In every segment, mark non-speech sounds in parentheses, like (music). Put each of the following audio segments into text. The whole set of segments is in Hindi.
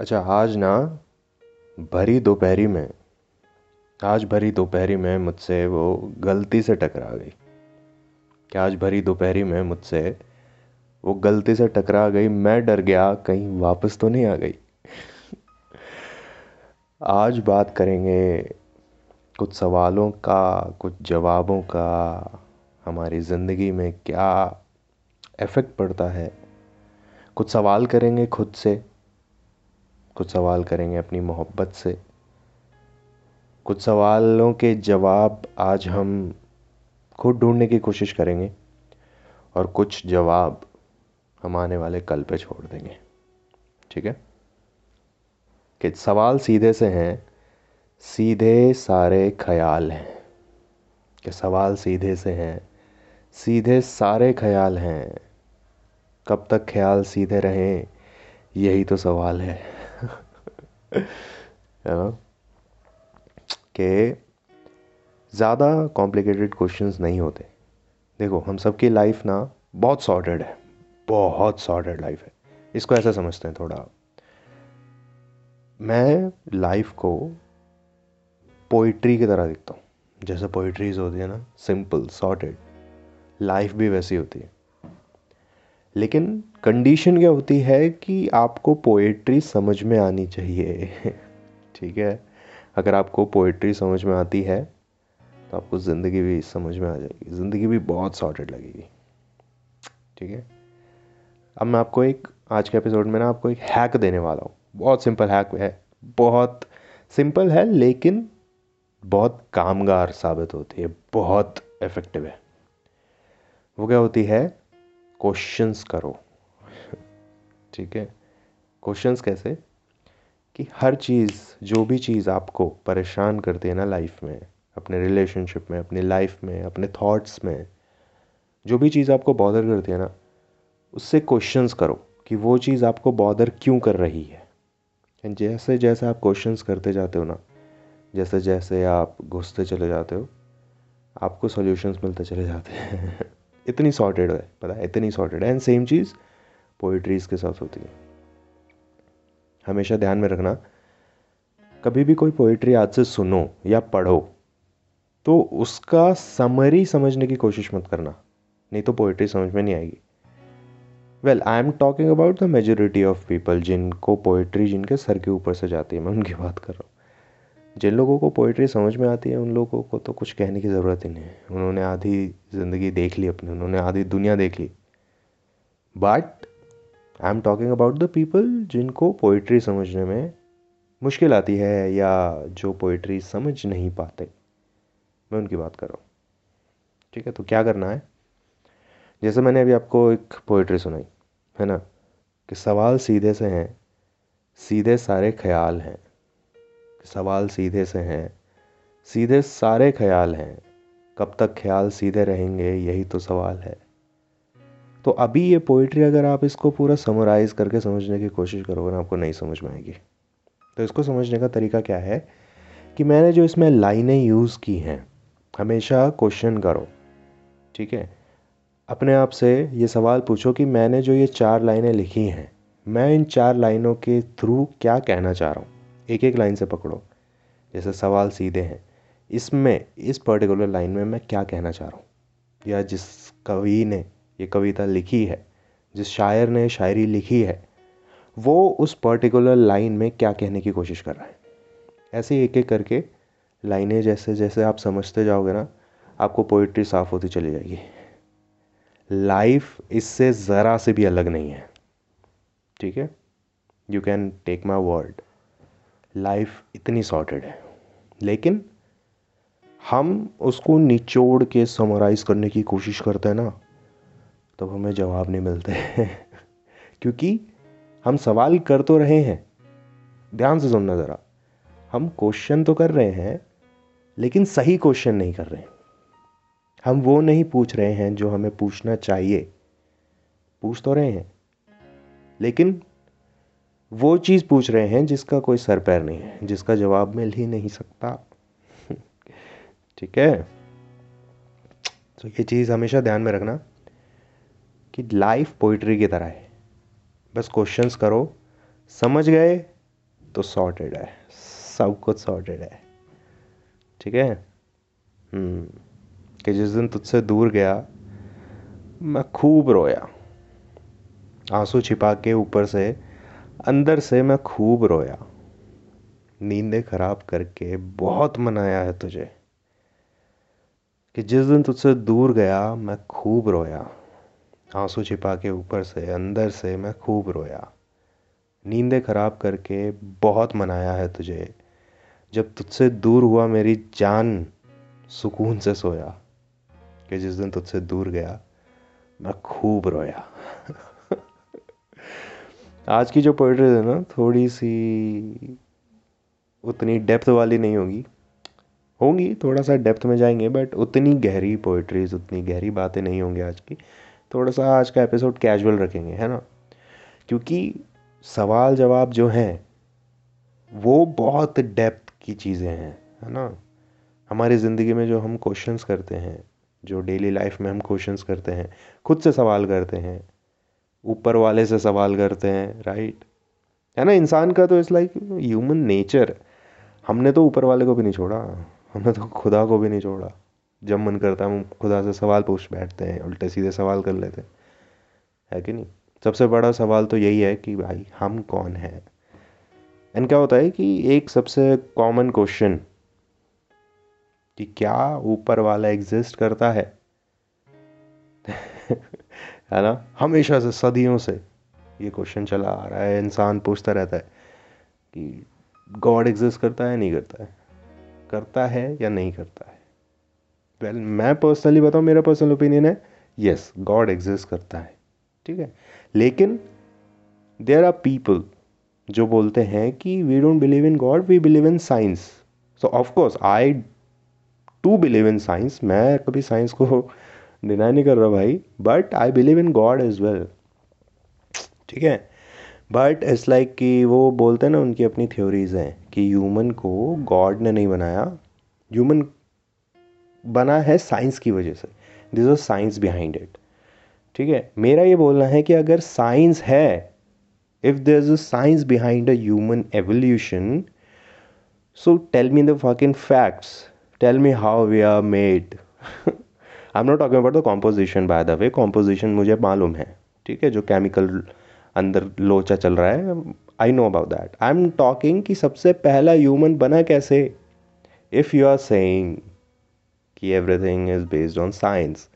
अच्छा आज ना, भरी दोपहरी में, आज भरी दोपहरी में मुझसे वो गलती से टकरा गई। क्या आज भरी दोपहरी में मुझसे वो गलती से टकरा गई? मैं डर गया, कहीं वापस तो नहीं आ गई। आज बात करेंगे कुछ सवालों का, कुछ जवाबों का, हमारी ज़िंदगी में क्या इफ़ेक्ट पड़ता है। कुछ सवाल करेंगे खुद से। कुछ सवाल करेंगे अपनी मोहब्बत से। कुछ सवालों के जवाब आज हम खुद ढूँढने की कोशिश करेंगे और कुछ जवाब हम आने वाले कल पे छोड़ देंगे। ठीक है? कि सवाल सीधे से हैं, सीधे सारे ख्याल हैं। कि सवाल सीधे से हैं, सीधे सारे ख्याल हैं। कब तक ख्याल सीधे रहें, यही तो सवाल है। है ना? कि ज़्यादा कॉम्प्लिकेटेड क्वेश्चंस नहीं होते। देखो, हम सबकी लाइफ ना बहुत सॉर्टेड है। बहुत सॉर्टेड लाइफ है। इसको ऐसा समझते हैं थोड़ा। मैं लाइफ को पोइट्री की तरह देखता हूँ। जैसे पोइट्रीज होती है ना सिंपल सॉर्टेड लाइफ भी वैसी होती है। लेकिन कंडीशन क्या होती है कि आपको पोएट्री समझ में आनी चाहिए। (laughs) ठीक है? अगर आपको पोएट्री समझ में आती है तो आपको ज़िंदगी भी समझ में आ जाएगी। ज़िंदगी भी बहुत सॉर्टेड लगेगी। ठीक है? अब मैं आपको एक, आज के एपिसोड में ना आपको एक हैक देने वाला हूँ। बहुत सिंपल हैक है। बहुत सिंपल है, लेकिन बहुत कामगार साबित होती है। बहुत इफ़ेक्टिव है। वो क्या होती है? क्वेश्चंस करो। ठीक है? क्वेश्चंस कैसे? कि हर चीज़, जो भी चीज़ आपको परेशान करती है ना लाइफ में, अपने रिलेशनशिप में, अपनी लाइफ में, अपने थॉट्स में, जो भी चीज़ आपको बॉदर करती है ना, उससे क्वेश्चंस करो कि वो चीज़ आपको बॉदर क्यों कर रही है। जैसे जैसे आप क्वेश्चंस करते जाते हो ना, जैसे जैसे आप घुसते चले जाते हो, आपको सॉल्यूशंस मिलते चले जाते हैं। इतनी सॉर्टेड है, पता है? इतनी सॉर्टेड है। एंड सेम चीज़ पोइट्रीज़ के साथ होती है। हमेशा ध्यान में रखना, कभी भी कोई पोइट्री आज से सुनो या पढ़ो तो उसका समरी समझने की कोशिश मत करना। नहीं तो पोइट्री समझ में नहीं आएगी। Well I am talking about the majority of people जिनको पोइट्री जिनके सर के ऊपर से जाती है, मैं उनकी बात कर रहा हूँ। जिन लोगों को पोइट्री समझ में आती है, उन लोगों को तो कुछ कहने की ज़रूरत ही नहीं है। उन्होंने आधी ज़िंदगी देख ली अपनी, उन्होंने आधी दुनिया देख ली। But I am talking about the people जिनको पोइट्री समझने में मुश्किल आती है या जो पोइट्री समझ नहीं पाते। मैं उनकी बात कर रहा हूँ। ठीक है तो क्या करना है? जैसे मैंने अभी आपको एक पोइट्री सुनाई, है ना? कि सवाल सीधे से हैं, सीधे सारे ख्याल हैं। सवाल सीधे से हैं। सीधे सारे ख्याल हैं। कब तक ख्याल सीधे रहेंगे, यही तो सवाल है। तो अभी ये पोइट्री अगर आप इसको पूरा समराइज़ करके समझने की कोशिश करोगे ना, आपको नहीं समझ में आएगी। तो इसको समझने का तरीका क्या है कि मैंने जो इसमें लाइनें यूज़ की हैं, हमेशा क्वेश्चन करो। ठीक है? अपने आप से ये सवाल पूछो कि मैंने जो ये चार लाइनें लिखी हैं, मैं इन चार लाइनों के थ्रू क्या कहना चाह रहा हूँ? एक एक लाइन से पकड़ो। जैसे सवाल सीधे हैं। इसमें, इस पर्टिकुलर लाइन में मैं क्या कहना चाह रहा हूँ? या जिस कवि ने ये कविता लिखी है, जिस शायर ने शायरी लिखी है, वो उस पर्टिकुलर लाइन में क्या कहने की कोशिश कर रहा है? ऐसे एक एक करके लाइनें जैसे जैसे आप समझते जाओगे ना, आपको पोइट्री साफ़ होती चली जाएगी। लाइफ इससे ज़रा से भी अलग नहीं है। ठीक है? You can take my word life इतनी सॉर्टेड है। लेकिन हम उसको निचोड़ के समराइज़ करने की कोशिश करते हैं ना, तब हमें जवाब नहीं मिलते। (laughs) क्योंकि हम सवाल कर तो रहे हैं। ध्यान से सुनना ज़रा। हम क्वेश्चन तो कर रहे हैं, लेकिन सही क्वेश्चन नहीं कर रहे। हैं हम वो नहीं पूछ रहे हैं जो हमें पूछना चाहिए। पूछ तो रहे हैं। लेकिन वो चीज़ पूछ रहे हैं जिसका कोई सर पैर नहीं है जिसका जवाब मिल ही नहीं सकता। (laughs) ठीक है? तो ये चीज़ हमेशा ध्यान में रखना कि लाइफ पोइट्री की तरह है। बस क्वेश्चंस करो समझ गए तो सॉर्टेड है। सब कुछ सॉर्टेड है। ठीक है? हम्म, कि जिस दिन तुझसे दूर गया मैं खूब रोया। आँसू छिपा के ऊपर से अंदर से मैं खूब रोया। नींदें खराब करके बहुत मनाया है तुझे। कि जिस दिन तुझसे दूर गया, मैं खूब रोया। आँसू छिपा के ऊपर से, अंदर से मैं खूब रोया। नींदें खराब करके बहुत मनाया है तुझे। जब तुझसे दूर हुआ, मेरी जान सुकून से सोया। कि जिस दिन तुझसे दूर गया, मैं खूब रोया। आज की जो पोइट्री है ना, थोड़ी सी उतनी डेप्थ वाली नहीं होगी। होंगी, थोड़ा सा डेप्थ में जाएँगे बट उतनी गहरी पोइट्रीज उतनी गहरी बातें नहीं होंगी आज की। थोड़ा सा आज का एपिसोड कैजुअल रखेंगे, है ना? क्योंकि सवाल जवाब जो हैं, वो बहुत डेप्थ की चीज़ें हैं, है ना? हमारी ज़िंदगी में जो हम क्वेश्चंस करते हैं, जो डेली लाइफ में हम क्वेश्चंस करते हैं, खुद से सवाल करते हैं ऊपर वाले से सवाल करते हैं राइट है ना? इंसान का तो इट्स लाइक ह्यूमन नेचर हमने तो ऊपर वाले को भी नहीं छोड़ा। हमने तो खुदा को भी नहीं छोड़ा। जब मन करता है, हम खुदा से सवाल पूछ बैठते हैं, उल्टे सीधे सवाल कर लेते हैं। है कि नहीं? सबसे बड़ा सवाल तो यही है कि भाई, हम कौन हैं? एंड क्या होता है कि एक सबसे कॉमन क्वेश्चन कि क्या ऊपर वाला एग्जिस्ट करता है? (laughs) है ना? हमेशा से सदियों से ये क्वेश्चन चला आ रहा है। इंसान पूछता रहता है कि गॉड एग्जिस्ट करता है या नहीं करता है? करता है या नहीं करता है? वेल well, मैं पर्सनली बताऊँ मेरा पर्सनल ओपिनियन है यस गॉड एग्जिस्ट करता है। ठीक है? लेकिन देर आर पीपल जो बोलते हैं कि we don't believe in God we believe in science so of course I too believe in science मैं कभी साइंस को डिनाई नहीं कर रहा भाई but I believe in God is well ठीक है? बट इट्स लाइक कि वो बोलते हैं ना, उनकी अपनी थ्योरीज हैं कि ह्यूमन को गॉड ने नहीं बनाया। ह्यूमन बना है साइंस की वजह से। This is science behind it ठीक है? मेरा ये बोलना है कि अगर साइंस है if there is a science behind a human evolution so tell me the fucking facts tell me how we are made. (laughs) I am not talking about the composition by the way composition मुझे मालूम है ठीक है? जो केमिकल अंदर लोचा चल रहा है I know about that I am talking कि सबसे पहला ह्यूमन बना कैसे? इफ़ यू आर सेइंग कि everything is based on science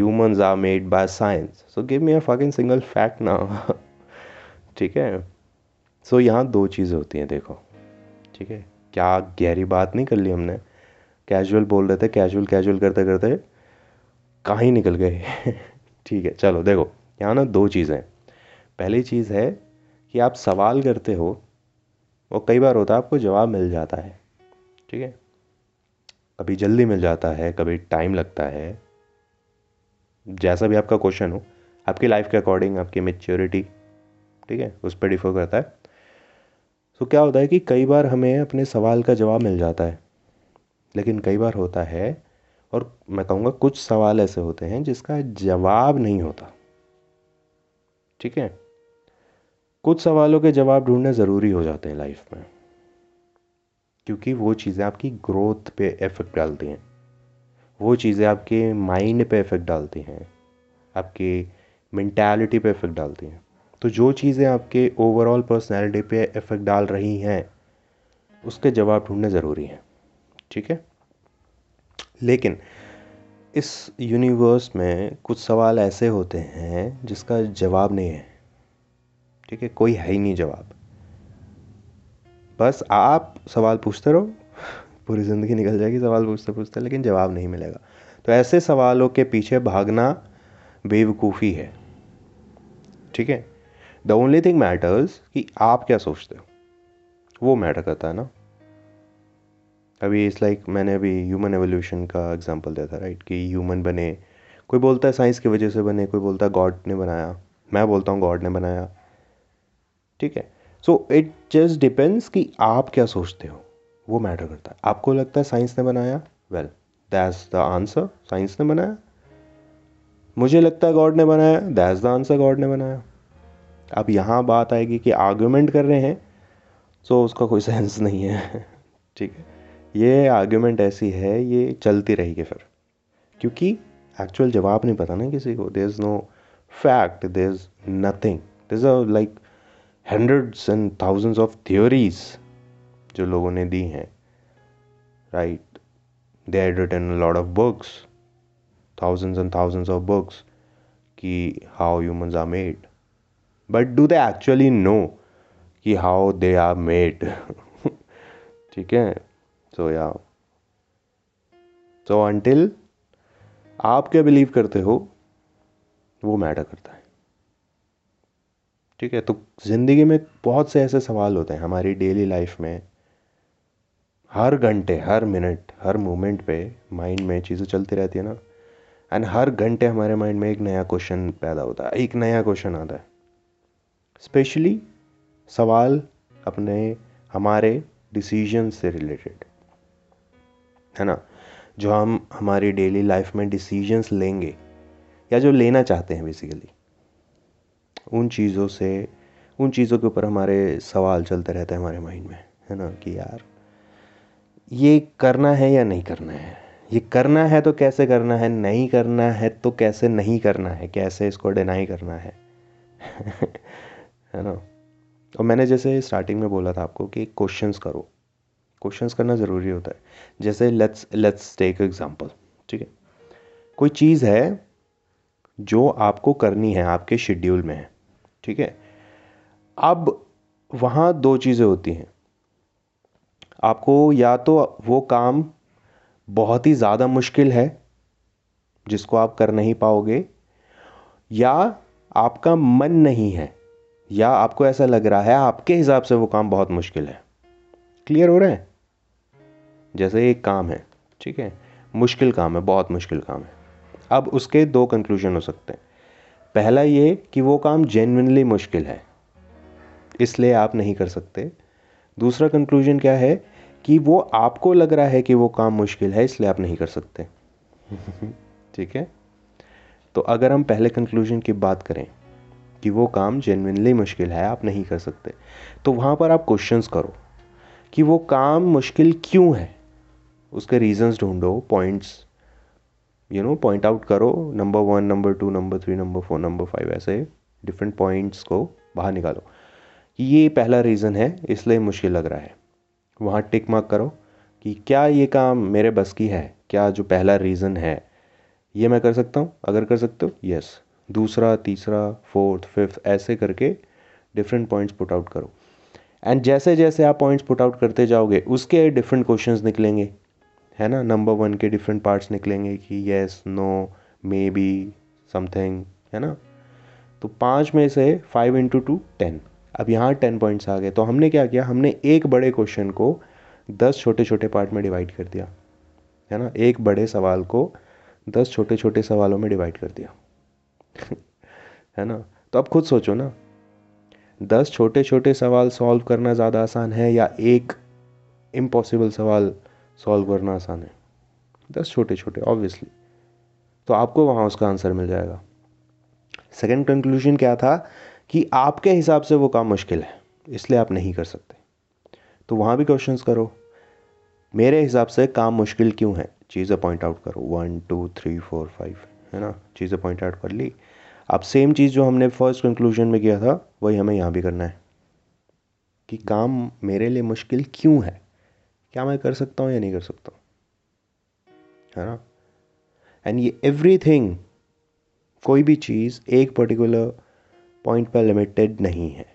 humans are made by science. So give me a fucking single fact now. (laughs) ठीक है? सो so, यहाँ दो चीज़ें होती हैं देखो। ठीक है? क्या गहरी बात नहीं कर ली हमने? कैजुअल बोल रहे थे कैजुअल कैजुअल करते करते कहाँ निकल गए। (laughs) ठीक है, चलो देखो, यहाँ ना दो चीज़ें पहली चीज़ है कि आप सवाल करते हो, और कई बार होता है आपको जवाब मिल जाता है। ठीक है? कभी जल्दी मिल जाता है, कभी टाइम लगता है। जैसा भी आपका क्वेश्चन हो, आपकी लाइफ के अकॉर्डिंग आपकी मेच्योरिटी ठीक है? उस पर डिफर करता है। सो क्या होता है कि कई बार हमें अपने सवाल का जवाब मिल जाता है। लेकिन कई बार होता है, और मैं कहूँगा कुछ सवाल ऐसे होते हैं जिसका जवाब नहीं होता। ठीक है? कुछ सवालों के जवाब ढूँढने ज़रूरी हो जाते हैं लाइफ में। क्योंकि वो चीज़ें आपकी ग्रोथ पे इफ़ेक्ट डालती हैं। वो चीज़ें आपके माइंड पे इफ़ेक्ट डालती हैं। आपके मैंटेलिटी पे इफ़ेक्ट डालती हैं। तो जो चीज़ें आपके ओवरऑल पर्सनैलिटी पे इफ़ेक्ट डाल रही हैं, उसके जवाब ढूँढने ज़रूरी हैं। ठीक है? लेकिन इस यूनिवर्स में कुछ सवाल ऐसे होते हैं जिसका जवाब नहीं है। ठीक है? कोई है ही नहीं जवाब। बस आप सवाल पूछते रहो, पूरी ज़िंदगी निकल जाएगी सवाल पूछते पूछते, लेकिन जवाब नहीं मिलेगा। तो ऐसे सवालों के पीछे भागना बेवकूफ़ी है। ठीक है? द ओनली थिंग मैटर्स कि आप क्या सोचते हो। वो मैटर करता है ना। अभी इस लाइक मैंने अभी ह्यूमन एवोल्यूशन का एग्जांपल दिया था राइट कि ह्यूमन बने, कोई बोलता है साइंस की वजह से बने, कोई बोलता है गॉड ने बनाया। मैं बोलता हूँ गॉड ने बनाया। ठीक है? सो इट जस्ट डिपेंड्स कि आप क्या सोचते हो। वो मैटर करता है। आपको लगता है साइंस ने बनाया? Well that's the answer science ने बनाया। मुझे लगता है गॉड ने बनाया। दैट्स द आंसर गॉड ने बनाया। अब यहाँ बात आएगी कि आर्ग्यूमेंट कर रहे हैं सो उसका कोई (laughs) सेंस नहीं है। ठीक है? ये आर्ग्यूमेंट ऐसी है, ये चलती रहेगी फिर। क्योंकि एक्चुअल जवाब नहीं पता ना किसी को। There is no fact there is nothing there is a like hundreds and thousands of theories जो लोगों ने दी हैं। Right they had written lot of books thousands and thousands of books कि how humans are made but do they actually know कि how they are made? (laughs) ठीक है? So, yeah. So, until आप क्या बिलीव करते हो, वो मैटर करता है। ठीक है? तो ज़िंदगी में बहुत से ऐसे सवाल होते हैं हमारी डेली लाइफ में। हर घंटे, हर मिनट हर मोमेंट पे माइंड में चीज़ें चलती रहती है ना। एंड हर घंटे हमारे माइंड में एक नया क्वेश्चन पैदा होता है, एक नया क्वेश्चन आता है। स्पेशली सवाल अपने, हमारे डिसीज़न से रिलेटेड है ना, जो हम हमारी डेली लाइफ में डिसीजंस लेंगे या जो लेना चाहते हैं बेसिकली उन चीज़ों से, उन चीज़ों के ऊपर हमारे सवाल चलते रहते हैं हमारे माइंड में, है ना, कि यार, ये करना है या नहीं करना है? ये करना है तो कैसे करना है? नहीं करना है तो कैसे नहीं करना है? कैसे इसको डिनाई करना है? (laughs) है ना? और मैंने जैसे स्टार्टिंग में बोला था आपको कि क्वेश्चंस करो। क्वेश्चंस करना ज़रूरी होता है। जैसे लेट्स लेट्स टेक एग्जांपल ठीक है? कोई चीज़ है जो आपको करनी है, आपके शेड्यूल में है, ठीक है? अब वहाँ दो चीज़ें होती हैं। आपको या तो वो काम बहुत ही ज़्यादा मुश्किल है, जिसको आप कर नहीं पाओगे, या आपका मन नहीं है, या आपको ऐसा लग रहा है, आपके हिसाब से वो काम बहुत मुश्किल है। क्लियर हो रहा है? जैसे एक काम है, ठीक है? मुश्किल काम है, बहुत मुश्किल काम है। अब उसके दो कंक्लूजन हो सकते हैं। पहला ये कि वो काम जेनविनली मुश्किल है, इसलिए आप नहीं कर सकते। दूसरा कंक्लूजन क्या है कि वो आपको लग रहा है कि वो काम मुश्किल है, इसलिए आप नहीं कर सकते। (laughs) ठीक है? तो अगर हम पहले कंक्लूजन की बात करें कि वो काम जेनविनली मुश्किल है, आप नहीं कर सकते तो वहाँ पर आप क्वेश्चंस करो कि वो काम मुश्किल क्यों है? उसके रीजंस ढूंढो points you know point out करो number one number two number three number four number five ऐसे डिफरेंट पॉइंट्स को बाहर निकालो। कि ये पहला रीज़न है, इसलिए मुश्किल लग रहा है। वहाँ टिक मार्क करो कि क्या ये काम मेरे बस की है? क्या जो पहला रीज़न है, ये मैं कर सकता हूँ? अगर कर सकते हो यस दूसरा, तीसरा फोर्थ फिफ्थ ऐसे करके डिफरेंट पॉइंट्स पुट आउट करो। एंड जैसे जैसे आप पॉइंट्स पुट आउट करते जाओगे, उसके डिफरेंट क्वेश्चंस निकलेंगे। है ना नंबर वन के डिफरेंट पार्ट्स निकलेंगे कि yes no maybe something है ना? तो पाँच में से फाइव इंटू टू टेन अब यहाँ टेन पॉइंट्स आ गए। तो हमने क्या किया? हमने एक बड़े क्वेश्चन को दस छोटे छोटे पार्ट में डिवाइड कर दिया। है ना? एक बड़े सवाल को दस छोटे छोटे सवालों में डिवाइड कर दिया। (laughs) है ना? तो अब खुद सोचो ना। दस छोटे छोटे सवाल सॉल्व करना ज़्यादा आसान है या एक इम्पॉसिबल सवाल सॉल्व करना आसान है। दस छोटे छोटे ऑब्वियसली तो आपको वहाँ उसका आंसर मिल जाएगा। सेकेंड कंक्लूजन क्या था? कि आपके हिसाब से वो काम मुश्किल है, इसलिए आप नहीं कर सकते। तो वहाँ भी क्वेश्चंस करो। मेरे हिसाब से काम मुश्किल क्यों है? चीज़ें पॉइंट आउट करो। One two three four five है ना? चीज़ें पॉइंट आउट कर ली। अब सेम चीज़ जो हमने फ़र्स्ट कंक्लूजन में किया था, वही हमें यहाँ भी करना है। कि काम मेरे लिए मुश्किल क्यों है? क्या मैं कर सकता हूँ या नहीं कर सकता है? ना? एंड ये एवरीथिंग कोई भी चीज़ एक पर्टिकुलर पॉइंट पर लिमिटेड नहीं है।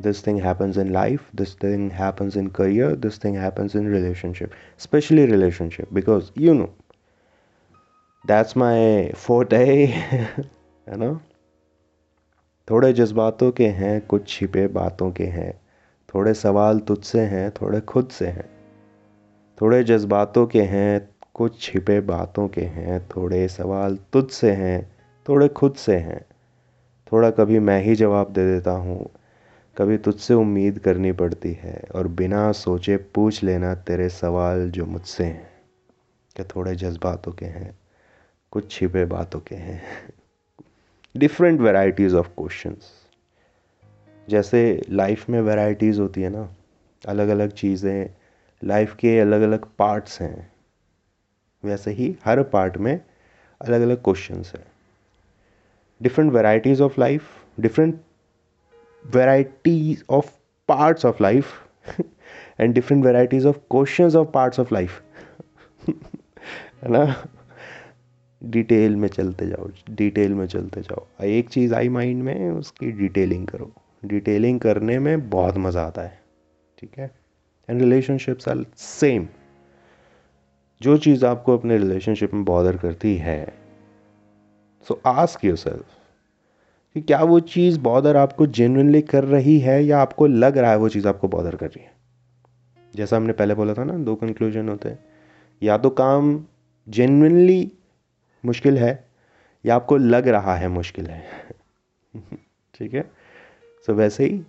This thing happens in life this thing happens in career this thing happens in relationship specially relationship because you know that's my forte है ना? थोड़े जज्बातों के हैं, कुछ छिपे बातों के हैं, थोड़े सवाल तुझसे हैं, थोड़े खुद से हैं। थोड़े जज्बातों के हैं, कुछ छिपे बातों के हैं, थोड़े सवाल तुझ से हैं, थोड़े खुद से हैं। थोड़ा कभी मैं ही जवाब दे देता हूँ। कभी तुझसे उम्मीद करनी पड़ती है और बिना सोचे पूछ लेना तेरे सवाल जो मुझसे हैं। क्या थोड़े जज्बातों के हैं, कुछ छिपे बातों के हैं। डिफरेंट वेराइटीज़ ऑफ़ क्वेश्चंस जैसे लाइफ में वेराइटीज़ होती है ना अलग अलग चीज़ें लाइफ के अलग अलग पार्ट्स हैं। वैसे ही हर पार्ट में अलग अलग क्वेश्चंस हैं। Different varieties of life, different varieties of parts of life, and different varieties of questions of parts of life. है ना? डिटेल में चलते जाओ, डिटेल में चलते जाओ। एक चीज़ आई माइंड में, उसकी डिटेलिंग करो। डिटेलिंग करने में बहुत मज़ा आता है, ठीक है? एंड रिलेशनशिप्स आर सेम जो चीज़ आपको अपने रिलेशनशिप में बॉदर करती है सो आस्क योर सेल्फ कि क्या वो चीज़ बॉदर आपको जेनुनली कर रही है या आपको लग रहा है वो चीज़ आपको बॉदर कर रही है? जैसा हमने पहले बोला था ना दो कंक्लूजन होते हैं। या तो काम जेनुअनली मुश्किल है या आपको लग रहा है मुश्किल है। (laughs) ठीक है? सो so, वैसे ही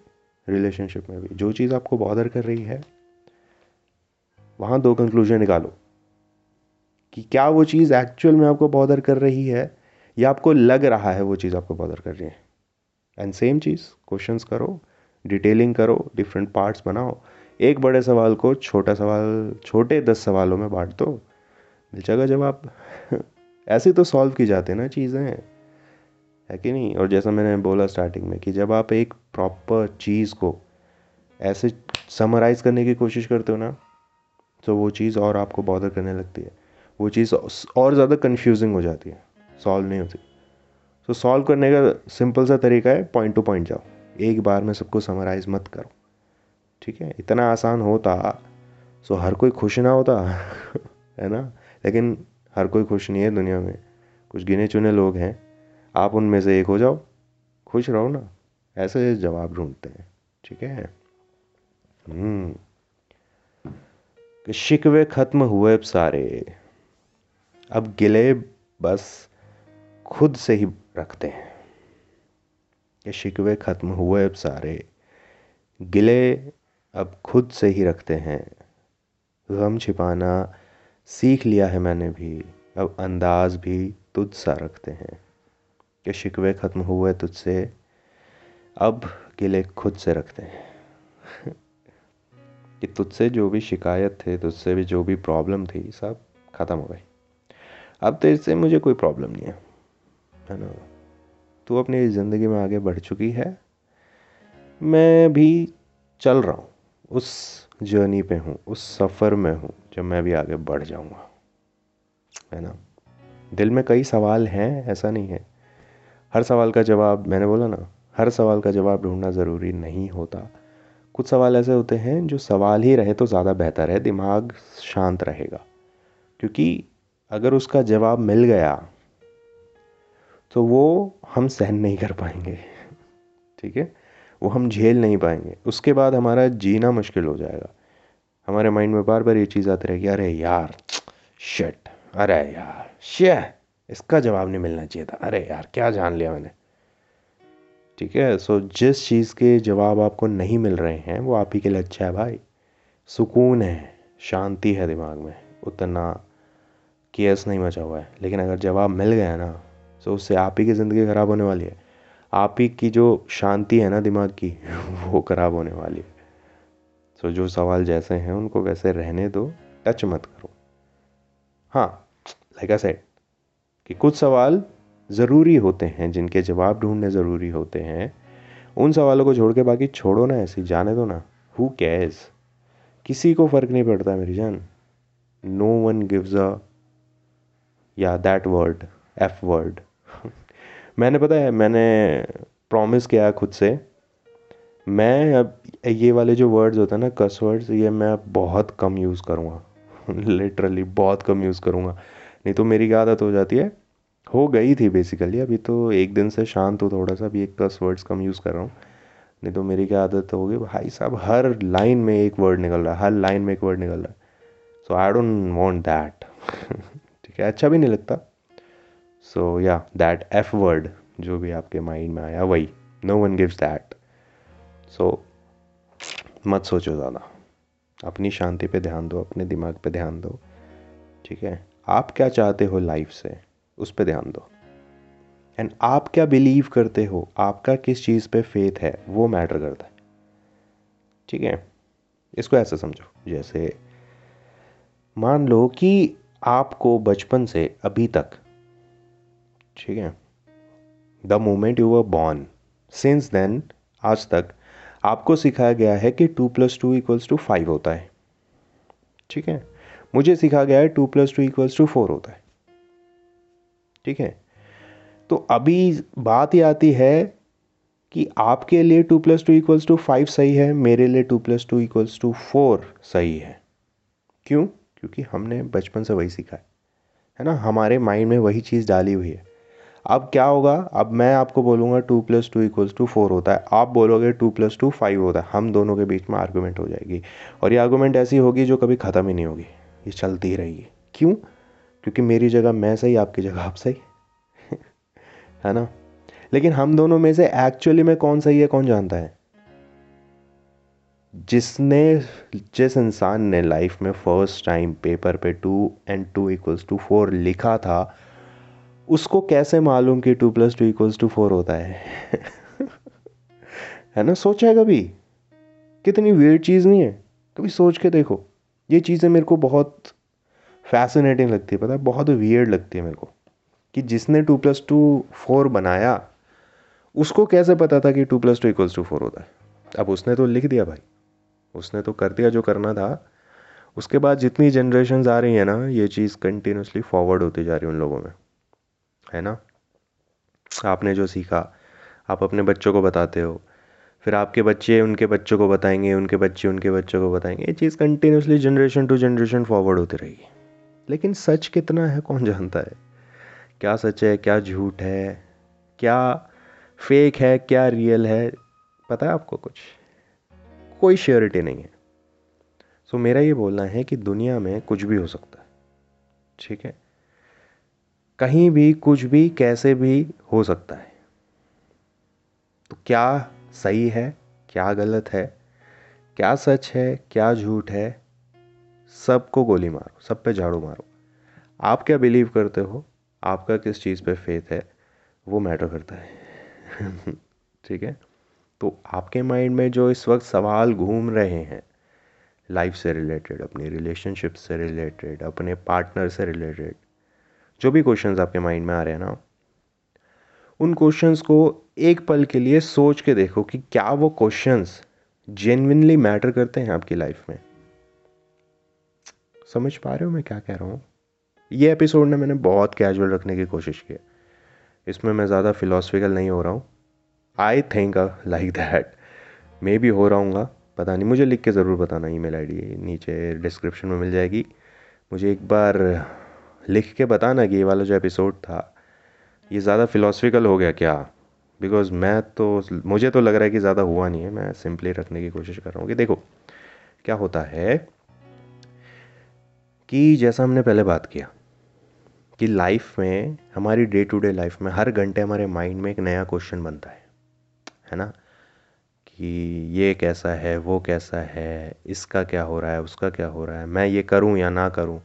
रिलेशनशिप में भी जो चीज़ आपको बॉदर कर रही है वहाँ दो कंक्लूजन निकालो कि क्या वो चीज़ एक्चुअल में आपको बॉदर कर रही है या आपको लग रहा है वो चीज़ आपको बॉदर कर रही है। एंड सेम चीज़ क्वेश्चंस करो डिटेलिंग करो डिफरेंट पार्ट्स बनाओ। एक बड़े सवाल को छोटा सवाल, छोटे दस सवालों में बांट दो। मिल जाएगा जब आप (laughs) ऐसे तो सॉल्व की जाते हैं ना चीज़ें। है कि नहीं? और जैसा मैंने बोला स्टार्टिंग में कि जब आप एक प्रॉपर चीज़ को ऐसे समराइज़ करने की कोशिश करते हो ना तो वो चीज़ और आपको बॉदर करने लगती है। वो चीज़ और ज़्यादा कन्फ्यूजिंग हो जाती है। सॉल्व नहीं होती। तो सॉल्व करने का सिंपल सा तरीका है पॉइंट टू पॉइंट जाओ। एक बार में सबको समराइज मत करो। ठीक है? इतना आसान होता सो हर कोई खुश ना होता, (laughs) है ना? लेकिन हर कोई खुश नहीं है दुनिया में। कुछ गिने चुने लोग हैं। आप उनमें से एक हो जाओ। खुश रहो ना। ऐसे जवाब ढूंढते हैं। ठीक है? हम्म। कि शिकवे ख़त्म हुए अब सारे। अब गिले बस खुद से ही रखते हैं कि शिकवे ख़त्म हुए अब सारे। गिले अब खुद से ही रखते हैं। गम छिपाना सीख लिया है मैंने भी, अब अंदाज भी तुझ सा रखते हैं कि शिकवे ख़त्म हुए तुझसे, अब गिले खुद से रखते हैं। कि तुझसे जो भी शिकायत थे, तुझसे भी जो भी प्रॉब्लम थी, सब ख़त्म हो गई। अब तेरे से मुझे कोई प्रॉब्लम नहीं है है ना? तू अपनी ज़िंदगी में आगे बढ़ चुकी है। मैं भी चल रहा हूँ, उस जर्नी पे हूँ, उस सफ़र में हूँ, जब मैं भी आगे बढ़ जाऊँगा, है ना? दिल में कई सवाल हैं, ऐसा नहीं है। हर सवाल का जवाब, मैंने बोला ना, हर सवाल का जवाब ढूंढना ज़रूरी नहीं होता। कुछ सवाल ऐसे होते हैं जो सवाल ही रहे तो ज़्यादा बेहतर है, दिमाग शांत रहेगा। क्योंकि अगर उसका जवाब मिल गया तो वो हम सहन नहीं कर पाएँगे। ठीक है? वो हम झेल नहीं पाएँगे। उसके बाद हमारा जीना मुश्किल हो जाएगा। हमारे माइंड में बार बार ये चीज़ आती रहेगी, अरे यार शट अरे यार शे इसका जवाब नहीं मिलना चाहिए था। अरे यार, क्या जान लिया मैंने? ठीक है? सो जिस चीज़ के जवाब आपको नहीं मिल रहे हैं, वो आप ही के लिए अच्छा है भाई। सुकून है, शांति है दिमाग में। उतना केयर्स नहीं मचा हुआ है। लेकिन अगर जवाब मिल गया ना तो उससे आप ही की ज़िंदगी ख़राब होने वाली है। आप ही की जो शांति है ना दिमाग की, (laughs) वो ख़राब होने वाली है। सो जो सवाल जैसे हैं, उनको वैसे रहने दो। टच मत करो। हाँ लाइक आई सेड कि कुछ सवाल ज़रूरी होते हैं, जिनके जवाब ढूँढने ज़रूरी होते हैं। उन सवालों को छोड़ के बाकी छोड़ो ना ऐसी, जाने दो ना। हु कैज़ किसी को फ़र्क नहीं पड़ता मेरी जान। नो वन गिव्स अ या दैट वर्ड एफ़ वर्ड मैंने पता है, मैंने प्रॉमिस किया खुद से। मैं अब ये वाले जो वर्ड्स होते हैं ना कस वर्ड्स ये मैं बहुत कम यूज़ करूँगा। (laughs) लिटरली बहुत कम यूज़ करूँगा। नहीं तो मेरी आदत हो जाती है हो गई थी बेसिकली अभी तो एक दिन से शांत हूँ थोड़ा सा, अभी एक कस वर्ड्स कम यूज़ कर रहा हूँ। नहीं तो मेरी क्या आदत होगी? भाई साहब, हर लाइन में एक वर्ड निकल रहा है, हर लाइन में एक वर्ड निकल रहा है। So I don't want that ठीक है अच्छा भी नहीं लगता। सो या दैट एफ़ वर्ड जो भी आपके माइंड में आया, वही। No one gives that so मत सोचो ज़्यादा। अपनी शांति पे ध्यान दो, अपने दिमाग पे ध्यान दो। ठीक है? आप क्या चाहते हो लाइफ से? उस पर ध्यान दो। एंड आप क्या बिलीव करते हो? आपका किस चीज़ पे फेथ है? वो मैटर करता है। ठीक है? इसको ऐसे समझो। जैसे, मान लो कि आपको बचपन से अभी तक, ठीक है? The moment you were born since then आज तक, आपको सिखाया गया है कि two plus two equals to five होता है। ठीक है? मुझे सिखा गया है two plus two equals to four होता है। ठीक है? तो अभी बात ये आती है कि आपके लिए two plus two equals to five सही है, मेरे लिए two plus two equals to four सही है। क्यों? क्योंकि हमने बचपन से वही सीखा है है ना? हमारे माइंड में वही चीज़ डाली हुई है। अब क्या होगा? अब मैं आपको बोलूँगा two plus two equals to four होता है। आप बोलोगे टू प्लस टू फाइव होता है। हम दोनों के बीच में आर्गूमेंट हो जाएगी। और ये आर्गूमेंट ऐसी होगी जो कभी ख़त्म ही नहीं होगी। ये चलती ही रहेगी। क्यों? क्योंकि मेरी जगह मैं सही, आपकी जगह आप सही। (laughs) है ना? लेकिन हम दोनों में से एक्चुअली में कौन सही है, कौन जानता है? जिसने, जिस इंसान ने लाइफ में फ़र्स्ट टाइम पेपर पे two and two equals to four लिखा था, उसको कैसे मालूम कि two plus two equals to four होता है? (laughs) है ना? सोचा है कभी? कितनी वेट चीज़ नहीं है? कभी सोच के देखो। ये चीज़ें मेरे को बहुत फैसिनेटिंग लगती है, पता है? बहुत वियर्ड लगती है मेरे को कि जिसने टू प्लस टू फोर बनाया, उसको कैसे पता था कि two plus two equals to four होता है? अब उसने तो लिख दिया भाई। उसने तो कर दिया जो करना था। उसके बाद जितनी जनरेशन आ रही है ना, ये चीज़ कंटिन्यूसली फॉरवर्ड होती जा रही है उन लोगों में। है ना? आपने जो सीखा, आप अपने बच्चों को बताते हो। फिर आपके बच्चे उनके बच्चों को बताएँगे, उनके बच्चे उनके बच्चों को बताएँगे। ये चीज़ continuously generation to generation forward होती रहेगी। लेकिन सच कितना है कौन जानता है? क्या सच है क्या झूठ है क्या फेक है क्या रियल है पता है आपको कुछ? कोई श्योरिटी नहीं है। सो so, मेरा ये बोलना है कि दुनिया में कुछ भी हो सकता है। ठीक है? कहीं भी कुछ भी कैसे भी हो सकता है। तो क्या सही है क्या गलत है क्या सच है क्या झूठ है सबको गोली मारो, सब पे झाड़ू मारो। आप क्या बिलीव करते हो? आपका किस चीज़ पे फेथ है? वो मैटर करता है। (laughs) ठीक है? तो आपके माइंड में जो इस वक्त सवाल घूम रहे हैं लाइफ से रिलेटेड अपनी रिलेशनशिप से रिलेटेड अपने पार्टनर से रिलेटेड जो भी क्वेश्चंस आपके माइंड में आ रहे हैं ना, उन क्वेश्चंस को एक पल के लिए सोच के देखो कि क्या वो क्वेश्चंस जेनविनली मैटर करते हैं आपकी लाइफ में। समझ पा रहे हो मैं क्या कह रहा हूँ? ये एपिसोड ने मैंने बहुत कैजुअल रखने की कोशिश की इसमें मैं ज़्यादा फिलोसफिकल नहीं हो रहा हूँ। आई थिंक लाइक दैट मे भी हो रहा हूँ पता नहीं, मुझे लिख के ज़रूर बताना ईमेल आईडी नीचे डिस्क्रिप्शन में मिल जाएगी। मुझे एक बार लिख के बताना कि ये वाला जो एपिसोड था, ये ज़्यादा फ़िलोसफिकल हो गया क्या? बिकॉज़ मैं तो मुझे तो लग रहा है कि ज़्यादा हुआ नहीं है। मैं सिंपली रखने की कोशिश कर रहा हूँ कि देखो, क्या होता है? कि जैसा हमने पहले बात किया, कि लाइफ में, हमारी डे टू डे लाइफ में, हर घंटे हमारे माइंड में एक नया क्वेश्चन बनता है है ना? कि ये कैसा है, वो कैसा है, इसका क्या हो रहा है, उसका क्या हो रहा है, मैं ये करूँ या ना करूँ?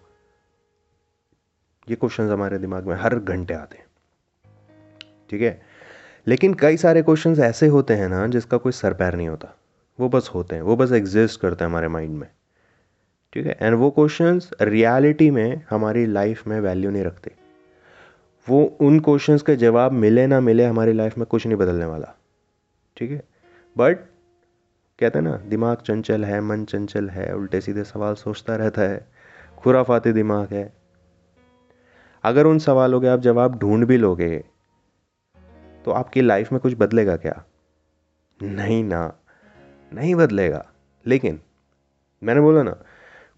ये क्वेश्चंस हमारे दिमाग में हर घंटे आते हैं, ठीक है? लेकिन कई सारे क्वेश्चंस ऐसे होते हैं ना, जिसका कोई सर पैर नहीं होता, वो बस होते हैं, वो बस एग्जिस्ट करते हैं हमारे माइंड में। ठीक है? एंड वो क्वेश्चंस रियलिटी में हमारी लाइफ में वैल्यू नहीं रखते। वो उन क्वेश्चंस के जवाब मिले ना मिले हमारी लाइफ में कुछ नहीं बदलने वाला। ठीक है? बट कहते हैं ना, दिमाग चंचल है, मन चंचल है, उल्टे सीधे सवाल सोचता रहता है, खुराफाती दिमाग है। अगर उन सवालों के आप जवाब ढूंढ भी लोगे तो आपकी लाइफ में कुछ बदलेगा क्या? नहीं ना। नहीं बदलेगा। लेकिन, मैंने बोला ना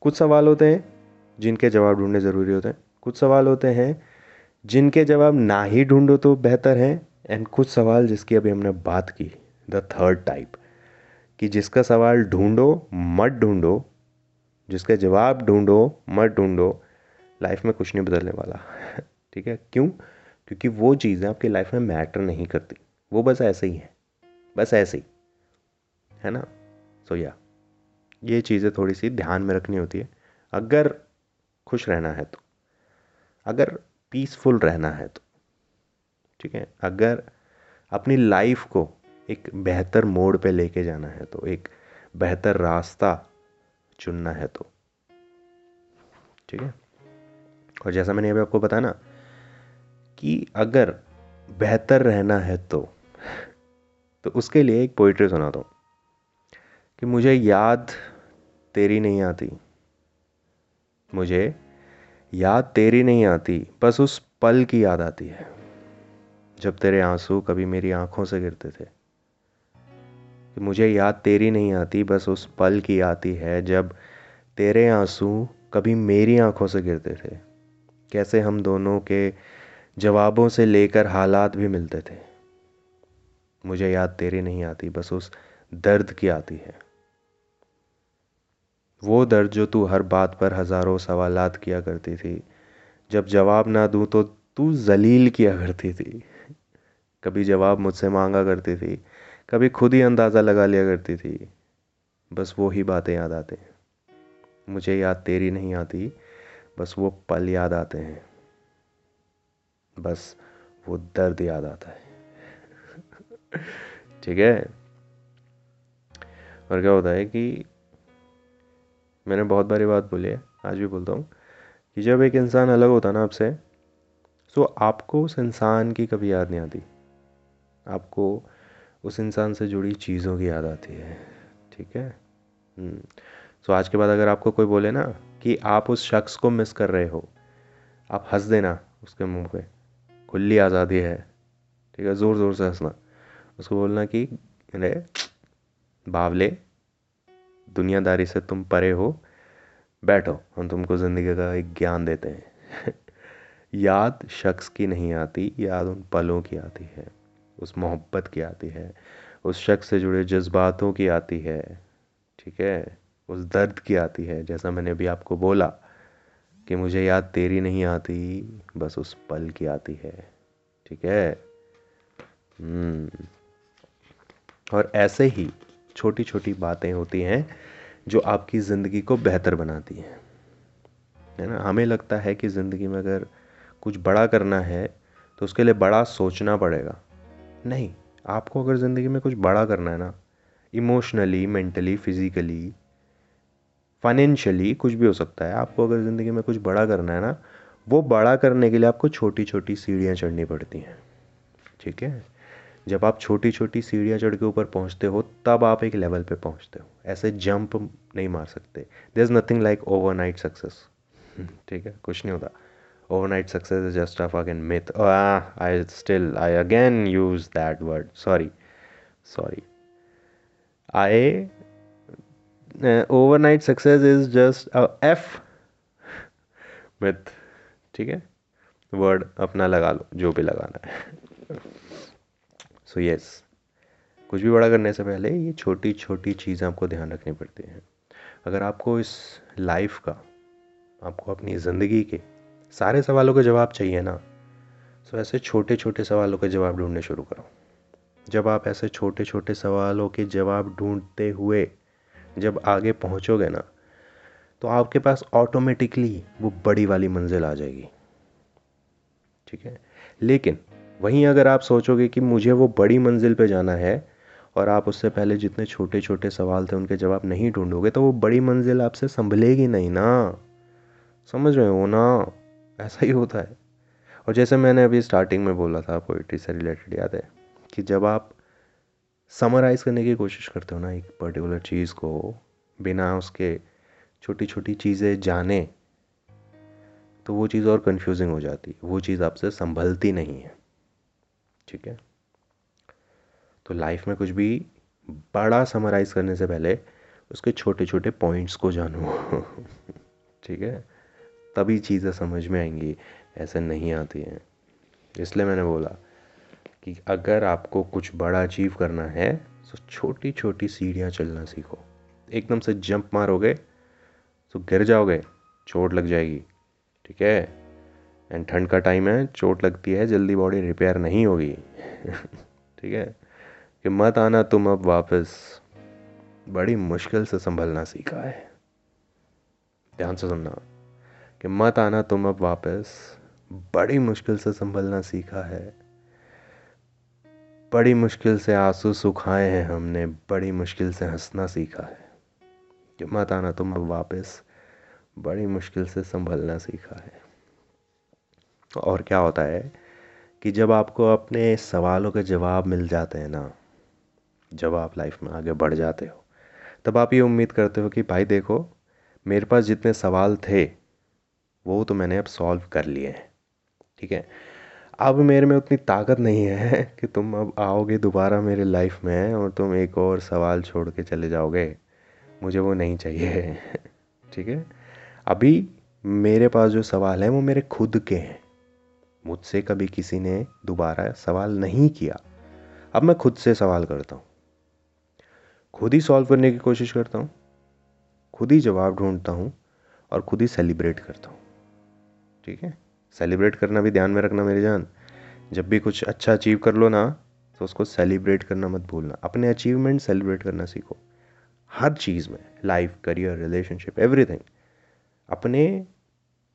कुछ सवाल होते हैं जिनके जवाब ढूँढने ज़रूरी होते हैं। कुछ सवाल होते हैं जिनके जवाब ना ही ढूंढो तो बेहतर है। एंड कुछ सवाल जिसकी अभी हमने बात की द थर्ड टाइप कि जिसका सवाल ढूंढो मत ढूंढो जिसके जवाब ढूंढो मत ढूंढो लाइफ में कुछ नहीं बदलने वाला। (laughs) ठीक है? क्यों? क्योंकि वो चीज़ें आपकी लाइफ में मैटर नहीं करती। वो बस ऐसे ही है। बस ऐसे ही। है ना? सो so, या ये चीज़ें थोड़ी सी ध्यान में रखनी होती है। अगर खुश रहना है तो। अगर पीसफुल रहना है तो। ठीक है? अगर अपनी लाइफ को एक बेहतर मोड़ पे लेके जाना है तो एक बेहतर रास्ता चुनना है तो। ठीक है? और जैसा मैंने अभी आपको बताया ना, कि अगर बेहतर रहना है तो तो उसके लिए एक पोइट्री सुनाता हूँ। कि मुझे याद तेरी नहीं आती। मुझे याद तेरी नहीं आती, बस उस पल की याद आती है, जब तेरे आँसू कभी मेरी आँखों से गिरते थे। कि मुझे याद तेरी नहीं आती, बस उस पल की आती है, जब तेरे आँसू कभी मेरी आँखों से गिरते थे। कैसे हम दोनों के जवाबों से लेकर हालात भी मिलते थे। मुझे याद तेरी नहीं आती, बस उस दर्द की आती है। वो दर्द जो तू हर बात पर हज़ारों सवालात किया करती थी। जब जवाब ना दूँ तो तू जलील किया करती थी। कभी जवाब मुझसे मांगा करती थी, कभी खुद ही अंदाज़ा लगा लिया करती थी। बस वो ही बातें याद आते हैं। मुझे याद तेरी नहीं आती, बस वो पल याद आते हैं। बस वो दर्द याद आता है। (laughs) ठीक है? और क्या होता है कि मैंने बहुत बारी बात बोली है, आज भी बोलता हूँ, कि जब एक इंसान अलग होता ना आपसे, सो आपको उस इंसान की कभी याद नहीं आती। आपको उस इंसान से जुड़ी चीज़ों की याद आती है, ठीक है? हम्म। तो आज के बाद अगर आपको कोई बोले ना, कि आप उस शख्स को मिस कर रहे हो, आप हंस देना उसके मुँह पे, खुली आज़ादी है, ठीक है? ज़ोर ज़ोर से हंसना। उसको बोलना कि, अरे, बावले दुनियादारी से तुम परे हो, बैठो, हम तुमको ज़िंदगी का एक ज्ञान देते हैं। (laughs) याद शख्स की नहीं आती, याद उन पलों की आती है, उस मोहब्बत की आती है, उस शख्स से जुड़े जज्बातों की आती है, ठीक है? उस दर्द की आती है, जैसा मैंने अभी आपको बोला कि मुझे याद तेरी नहीं आती, बस उस पल की आती है, ठीक है? हम्म। और ऐसे ही छोटी छोटी बातें होती हैं जो आपकी ज़िंदगी को बेहतर बनाती हैं। है ना? हमें लगता है कि ज़िंदगी में अगर कुछ बड़ा करना है तो उसके लिए बड़ा सोचना पड़ेगा। नहीं, आपको अगर ज़िंदगी में कुछ बड़ा करना है ना, इमोशनली, मेंटली, फिज़िकली, फाइनेंशियली कुछ भी हो सकता है। आपको अगर ज़िंदगी में कुछ बड़ा करना है ना, वो बड़ा करने के लिए आपको छोटी छोटी सीढ़ियाँ चढ़नी पड़ती हैं। ठीक है? जब आप छोटी छोटी सीढ़ियाँ चढ़ के ऊपर पहुँचते हो तब आप एक लेवल पे पहुँचते हो। ऐसे जंप नहीं मार सकते। There is nothing like overnight success ठीक है? कुछ नहीं होता। Overnight success is just a fucking myth. Oh, ah, i still i again use that word. Sorry. Sorry. I overnight success is just F with ठीक है? वर्ड अपना लगा लो जो भी लगाना है। (laughs) सो यस कुछ भी बड़ा करने से पहले ये छोटी छोटी चीज़ें आपको ध्यान रखनी पड़ती हैं। अगर आपको इस लाइफ का, आपको अपनी ज़िंदगी के सारे सवालों के जवाब चाहिए ना तो ऐसे छोटे छोटे सवालों के जवाब ढूँढने शुरू करो। जब आप ऐसे छोटे छोटे सवालों के जवाब ढूंढते हुए जब आगे पहुंचोगे ना तो आपके पास ऑटोमेटिकली वो बड़ी वाली मंजिल आ जाएगी। ठीक है? लेकिन वहीं अगर आप सोचोगे कि मुझे वो बड़ी मंजिल पे जाना है और आप उससे पहले जितने छोटे छोटे सवाल थे उनके जवाब नहीं ढूंढोगे तो वो बड़ी मंजिल आपसे संभलेगी नहीं ना। समझ रहे हो ना? ऐसा ही होता है। और जैसे मैंने अभी स्टार्टिंग में बोला था पोइट्री से रिलेटेड याद है कि जब आप समराइज़ करने की कोशिश करते हो ना एक पर्टिकुलर चीज़ को, बिना उसके छोटी छोटी चीज़ें जाने तो वो चीज़ और कंफ्यूजिंग हो जाती है, वो चीज़ आपसे संभलती नहीं है। ठीक है? तो लाइफ में कुछ भी बड़ा समराइज़ करने से पहले उसके छोटे छोटे पॉइंट्स को जानो। (laughs) ठीक है? तभी चीज़ें समझ में आएँगी, ऐसे नहीं आती हैं। इसलिए मैंने बोला कि अगर आपको कुछ बड़ा अचीव करना है तो छोटी छोटी सीढ़ियाँ चलना सीखो। एकदम से जंप मारोगे तो गिर जाओगे, चोट लग जाएगी। ठीक है? एंड ठंड का टाइम है, चोट लगती है, जल्दी बॉडी रिपेयर नहीं होगी। ठीक है? कि मत आना तुम अब वापस। बड़ी मुश्किल से संभलना सीखा है। ध्यान से सुनना। कि मत आना तुम अब वापस। बड़ी मुश्किल से संभलना सीखा है। बड़ी मुश्किल से आँसू सुखाए हैं हमने। बड़ी मुश्किल से हंसना सीखा है। कि मत आना तुम अब वापस। बड़ी मुश्किल से संभलना सीखा है। और क्या होता है कि जब आपको अपने सवालों के जवाब मिल जाते हैं ना, जब आप लाइफ में आगे बढ़ जाते हो, तब आप ये उम्मीद करते हो कि भाई देखो, मेरे पास जितने सवाल थे, वो तो मैंने अब सॉल्व कर लिए हैं। ठीक है? अब मेरे में उतनी ताकत नहीं है (laughs) कि तुम अब आओगे दोबारा मेरे लाइफ में और तुम एक और सवाल छोड़ के चले जाओगे। मुझे वो नहीं चाहिए। (laughs) ठीक है? अभी मेरे पास जो सवाल है, वो मेरे खुद के हैं। मुझसे कभी किसी ने दोबारा सवाल नहीं किया। अब मैं खुद से सवाल करता हूँ। खुद ही सॉल्व करने की कोशिश करता हूँ। खुद ही जवाब ढूंढता हूँ और खुद ही सेलिब्रेट करता हूँ। ठीक है? सेलिब्रेट करना भी ध्यान में रखना मेरी जान। जब भी कुछ अच्छा अचीव कर लो ना तो उसको सेलिब्रेट करना मत भूलना। अपने अचीवमेंट सेलिब्रेट करना सीखो। हर चीज़ में, लाइफ, करियर, रिलेशनशिप एवरीथिंग अपने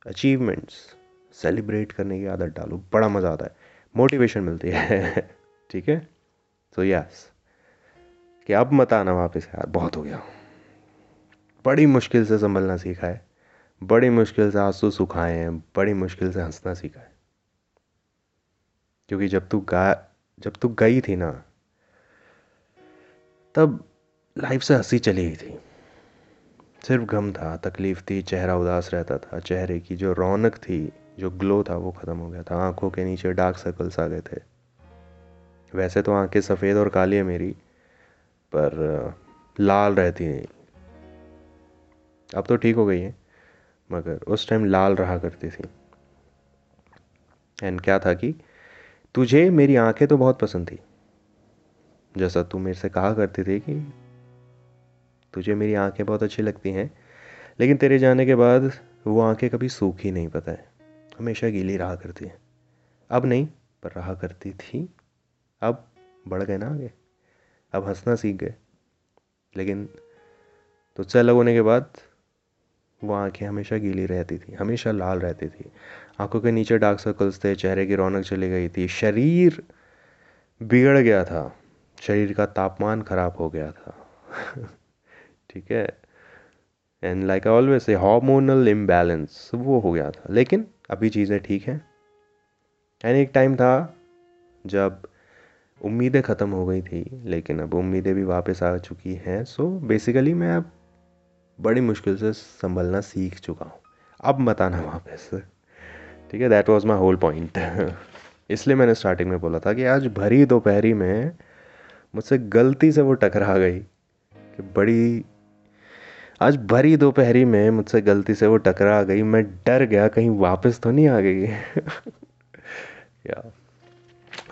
अचीवमेंट्स सेलिब्रेट करने की आदत डालो। बड़ा मज़ा आता है। मोटिवेशन मिलती है। (laughs) ठीक है? तो यस कि अब मत आना वापस यार, बहुत हो गया। बड़ी मुश्किल से संभलना सीखा है। बड़ी मुश्किल से आँसू सुखाए हैं। बड़ी मुश्किल से हंसना सीखा है। क्योंकि जब तू गा, जब तू गई थी ना, तब लाइफ से हँसी चली गई थी। सिर्फ़ गम था, तकलीफ़ थी, चेहरा उदास रहता था, चेहरे की जो रौनक थी जो ग्लो था वो ख़त्म हो गया था। आँखों के नीचे डार्क सर्कल्स आ गए थे। वैसे तो आँखें सफ़ेद और काली है मेरी, पर लाल रहती नहीं अब तो ठीक हो गई है, मगर उस टाइम लाल रहा करती थी। एंड क्या था कि तुझे मेरी आँखें तो बहुत पसंद थी। जैसा तू मेरे से कहा करती थी कि तुझे मेरी आँखें बहुत अच्छी लगती हैं, लेकिन तेरे जाने के बाद वो आँखें कभी सूखी नहीं, पता है। हमेशा गीली रहा करती हैं। अब नहीं, पर रहा करती थी। अब बढ़ गए ना आगे। अब हंसना सीख गए। लेकिन तुझसे अलग होने के बाद वो आँखें हमेशा गीली रहती थी, हमेशा लाल रहती थी। आँखों के नीचे डार्क सर्कल्स थे, चेहरे की रौनक चली गई थी। शरीर बिगड़ गया था। शरीर का तापमान खराब हो गया था। (laughs) ठीक है? And like always a hormonal imbalance वो हो गया था। लेकिन अभी चीज़ें ठीक हैं। एंड एक टाइम था जब उम्मीदें ख़त्म हो गई थी, लेकिन अब उम्मीदें भी वापस आ चुकी हैं। सो बेसिकली मैं अब बड़ी मुश्किल से संभलना सीख चुका हूँ। अब मत आना वापस। ठीक है that was my whole point इसलिए मैंने स्टार्टिंग में बोला था कि आज भरी दोपहरी में मुझसे गलती से वो टकरा गई कि बड़ी आज भरी दोपहरी में मुझसे गलती से वो टकरा आ गई मैं डर गया कहीं वापस तो नहीं आ गई। (laughs) या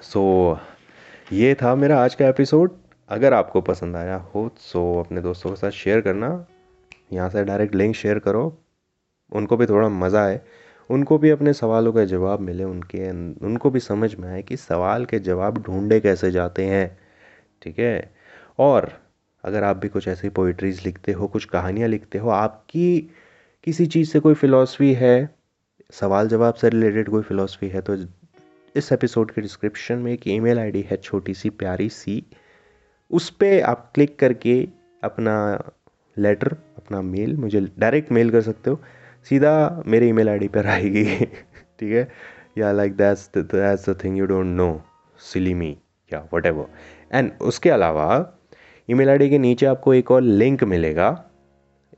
सो so, ये था मेरा आज का एपिसोड अगर आपको पसंद आया हो सो अपने दोस्तों के साथ शेयर करना। यहाँ से डायरेक्ट लिंक शेयर करो। उनको भी थोड़ा मज़ा आए। उनको भी अपने सवालों का जवाब मिले उनके उनको भी समझ में आए कि सवाल के जवाब ढूंढे कैसे जाते हैं। ठीक है? और अगर आप भी कुछ ऐसी पोइट्रीज़ लिखते हो, कुछ कहानियाँ लिखते हो, आपकी किसी चीज़ से कोई फ़िलासफ़ी है, सवाल जवाब से रिलेटेड कोई फ़िलासफ़ी है तो इस एपिसोड के डिस्क्रिप्शन में एक ईमेल आईडी है छोटी सी, प्यारी सी। उस पर आप क्लिक करके अपना लेटर अपना मेल मुझे डायरेक्ट मेल कर सकते हो। सीधा मेरे ईमेल आईडी पर आएगी, (laughs) ठीक है? या like that's that's the thing you don't know silly me या वट एवर एंड उसके अलावा ईमेल आईडी के नीचे आपको एक और लिंक मिलेगा।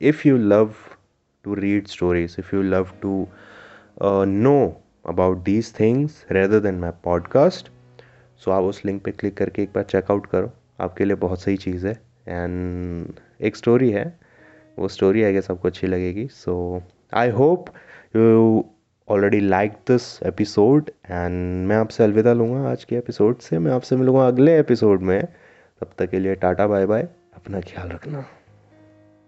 If you love to read stories if you love to know about these things rather than my podcast so आप उस लिंक पे क्लिक करके एक बार चेकआउट करो। आपके लिए बहुत सही चीज़ है। एंड एक स्टोरी है। वो स्टोरी आई गेस अच्छी लगेगी। So I hope you already like this episode and मैं आपसे अलविदा लूँगा आज के एपिसोड से। मैं आपसे मिलूँगा अगले एपिसोड में। तब तक के लिए टाटा बाय बाय अपना ख्याल रखना।